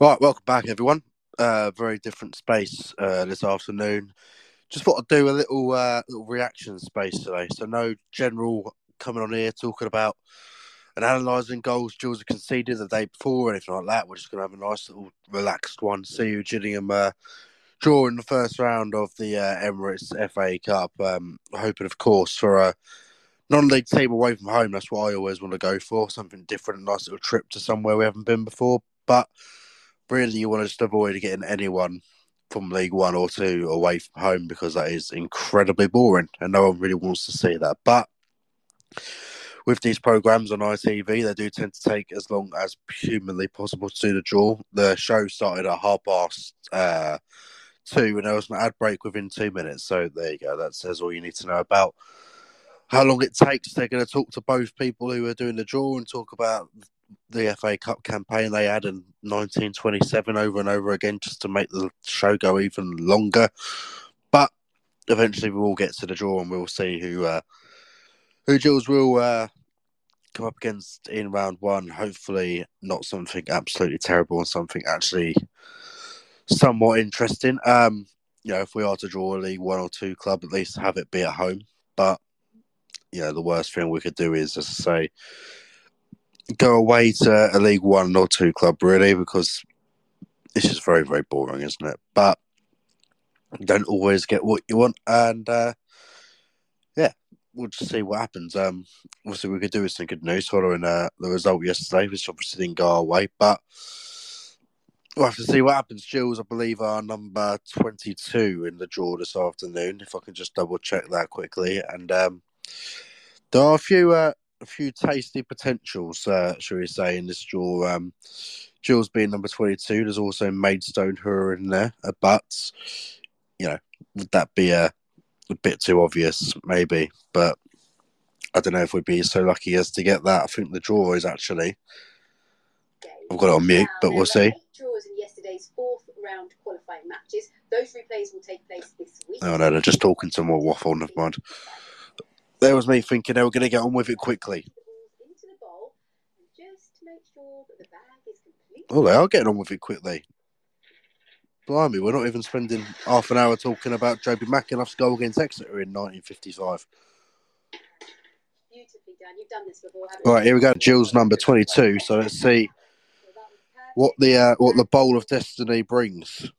Right, welcome back, everyone. Uh, very different space uh, this afternoon. Just thought I'd do a little uh, little reaction space today. So no general coming on here talking about and analysing goals Gills conceded the day before or anything like that. We're just going to have a nice little relaxed one. See you, Gillingham, uh, draw in the first round of the uh, Emirates FA Cup. Um, hoping, of course, for a non-league team away from home. That's what I always want to go for. Something different, a nice little trip to somewhere we haven't been before. But really you want to just avoid getting anyone from League One or Two away from home because that is incredibly boring and no one really wants to see that. But with these programs on ITV, they do tend to take as long as humanly possible to do the draw. The show started at half past uh, two, and there was an ad break within two minutes. So there you go. That says all you need to know about how long it takes. They're going to talk to both people who are doing the draw and talk about the FA Cup campaign they had in 1927 over and over again just to make the show go even longer. But eventually we will get to the draw and we'll see who uh, who Gills will uh, come up against in round one. Hopefully, not something absolutely terrible and something actually somewhat interesting. Um, you know, if we are to draw a League One or Two club, at least have it be at home. But you know, the worst thing we could do is, as I say, go away to a League One or Two club, really, because it's just very, very boring, isn't it? But you don't always get what you want, and uh, yeah, we'll just see what happens. Um, obviously, we could do with some good news following uh, the result yesterday, which obviously didn't go our way, but we'll have to see what happens. Gills, I believe, are number 22 in the draw this afternoon, if I can just double check that quickly. And um, there are a few uh, a few tasty potentials, uh, shall we say, in this draw. Um, Gills being number 22, there's also Maidstone who are in there, uh, but, you know, would that be a, a bit too obvious? Maybe, but I don't know if we'd be so lucky as to get that. I think the draw is actually. I've got it on mute, but we'll see. Draws in yesterday's fourth round qualifying matches. Those replays will take place this week. Oh no, they're just talking some more waffle. Never mind. There was me thinking they were going to get on with it quickly. Into the bowl, and just to make sure that the bag is complete. Oh, they are getting on with it quickly. Blimey, we're not even spending half an hour talking about Jobi McAnuff's goal against Exeter in 1955. Beautifully done. You've done this before, All right, here we go. Gills number 22. So let's see you? So that was perfect. what the uh, what the bowl of destiny brings. Jobi,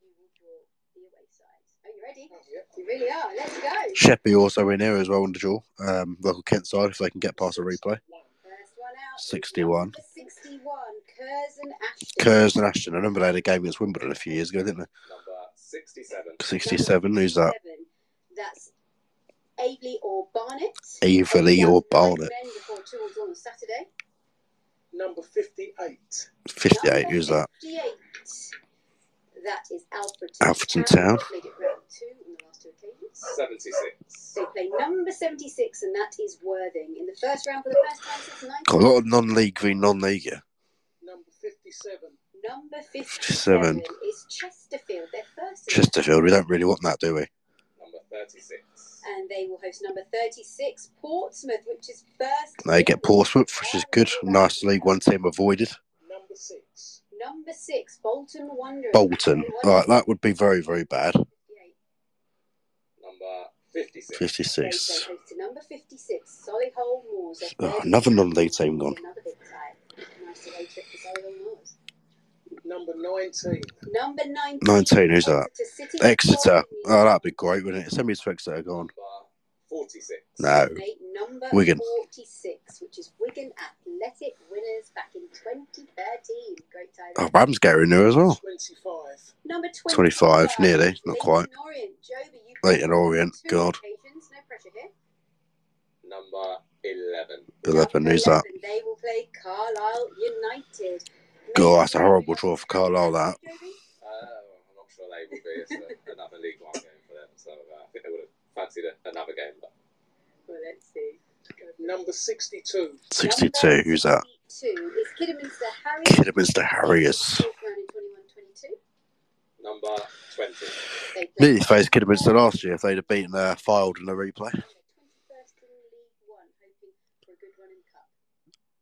you will draw the away side. Are you ready? You really are. Let's go. Sheppey also in here as well on the draw. Um, local Kent side if they can get past a replay. First one out. 61. 61. Curzon Ashton. Curzon Ashton. I remember they had a game against Wimbledon a few years ago, didn't they? Number 67. 67. Who's that? Seven. That's Aveley or Barnet. Aveley or Barnet. Men before two was on Saturday. Number 58. 58. Who's that? 58. That is Alfred Alfreton Town. Played it round two on the last two occasions. 76. They play number 76, and that is Worthing. In the first round for the first time since 19. Got a lot of non-league v non-league. here. Number 57. Number 57 57. is Chesterfield. Their first. Chesterfield. We don't really want that, do we? Number 36. And they will host number 36, Portsmouth, which is first. They get Portsmouth, which is good. Nice League One team avoided. Number 6. Number 6, Bolton Wanderers. Bolton. All right, that would be very, very bad. 58. Number 56. 56. They go host to number 56, Solihull Moors. Their Oh, another non-league team gone. Another big side. Nice away trip to Solihull Moors. Number 19. Number 19. 19, who's that? Exeter City. Exeter. Bowling. Oh, that'd be great, wouldn't it? Send me to Exeter, go on. 46. No. Number Wigan. 46, which is Wigan Athletic winners back in 2013. Great title. Oh, Ramsgate in there as well. 25. Number 25. 25, nearly, not quite. Orient. Jobi, you've Leyton played Orient, two God. No. Number 11. 11, who's that? They will play Carlisle United. God, that's a horrible draw for Carlisle, that. Uh, I'm not sure they will be. It's a, another League One game for them. So uh, I think they would have fancied a, another game. But Well, let's see. number 62. 62, who's that? 62 is Kidderminster Harriers. Kidderminster Harriers. Fourth round in 21-22. Number 20. They play Nearly faced Kidderminster last year if they'd have beaten uh, Fylde in the replay. 21st in League One, hoping for a good run in the cup.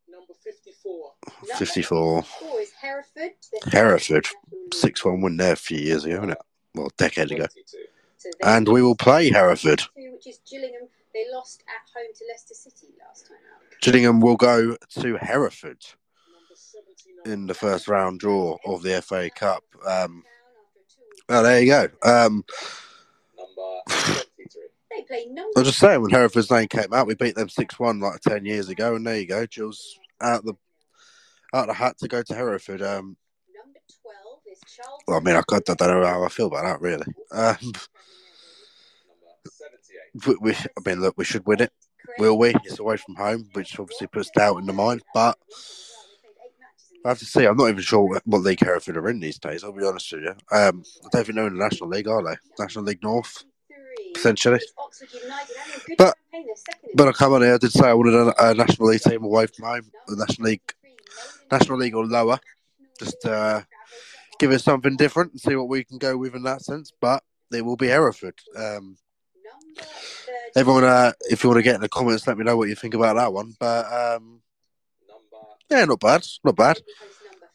Number 54. 54. Four is Hereford. Hereford. 6 1 win there a few years ago, wasn't it? Well, a decade ago. So And we will play Hereford. which is Gillingham. They lost at home to Leicester City last time out. Gillingham will go to Hereford in the first round draw of the FA Cup. Um, oh, there you go. Um, Number 23. They play number. I was just saying, when Hereford's name came out, we beat them 6 1 like 10 years ago, and there you go. Gills out the out the hat to go to Hereford. Um, Number 12 is Charles. well, I mean, I, I don't know how I feel about that, really. Um, Number 78. we, we, I mean, look, we should win it. Will we? It's away from home, which obviously puts doubt in the mind. But I have to say, I'm not even sure what, league Hereford are in these days. I'll be honest with you. Um, I don't even know in the National League, are they? National League North, potentially. But- But I come on here. I did say I wanted a, a National League team away from home, the National League, National League or lower, just uh, give us something different and see what we can go with in that sense. But it will be Hereford. Um, everyone, uh, if you want to get in the comments, let me know what you think about that one. But um, yeah, not bad, not bad.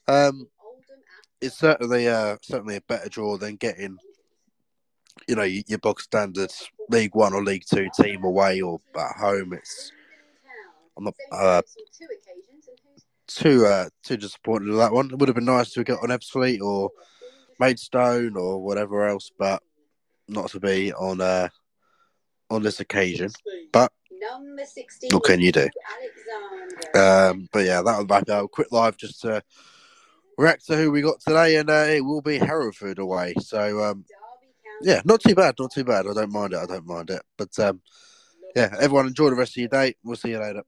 Um, It's certainly uh, certainly a better draw than getting, you know, your, box standard League One or League Two team away or at home. It's I'm not uh, too uh, too disappointed with that one. It would have been nice to get on Ebbsfleet or Maidstone or whatever else, but not to be on uh, on this occasion. But what can you do? Um, but yeah, that'll wrap up. Quick live just to react to who we got today, and uh, it will be Hereford away. So um, yeah, not too bad, not too bad. I don't mind it. I don't mind it. But um, yeah, everyone enjoy the rest of your day. We'll see you later.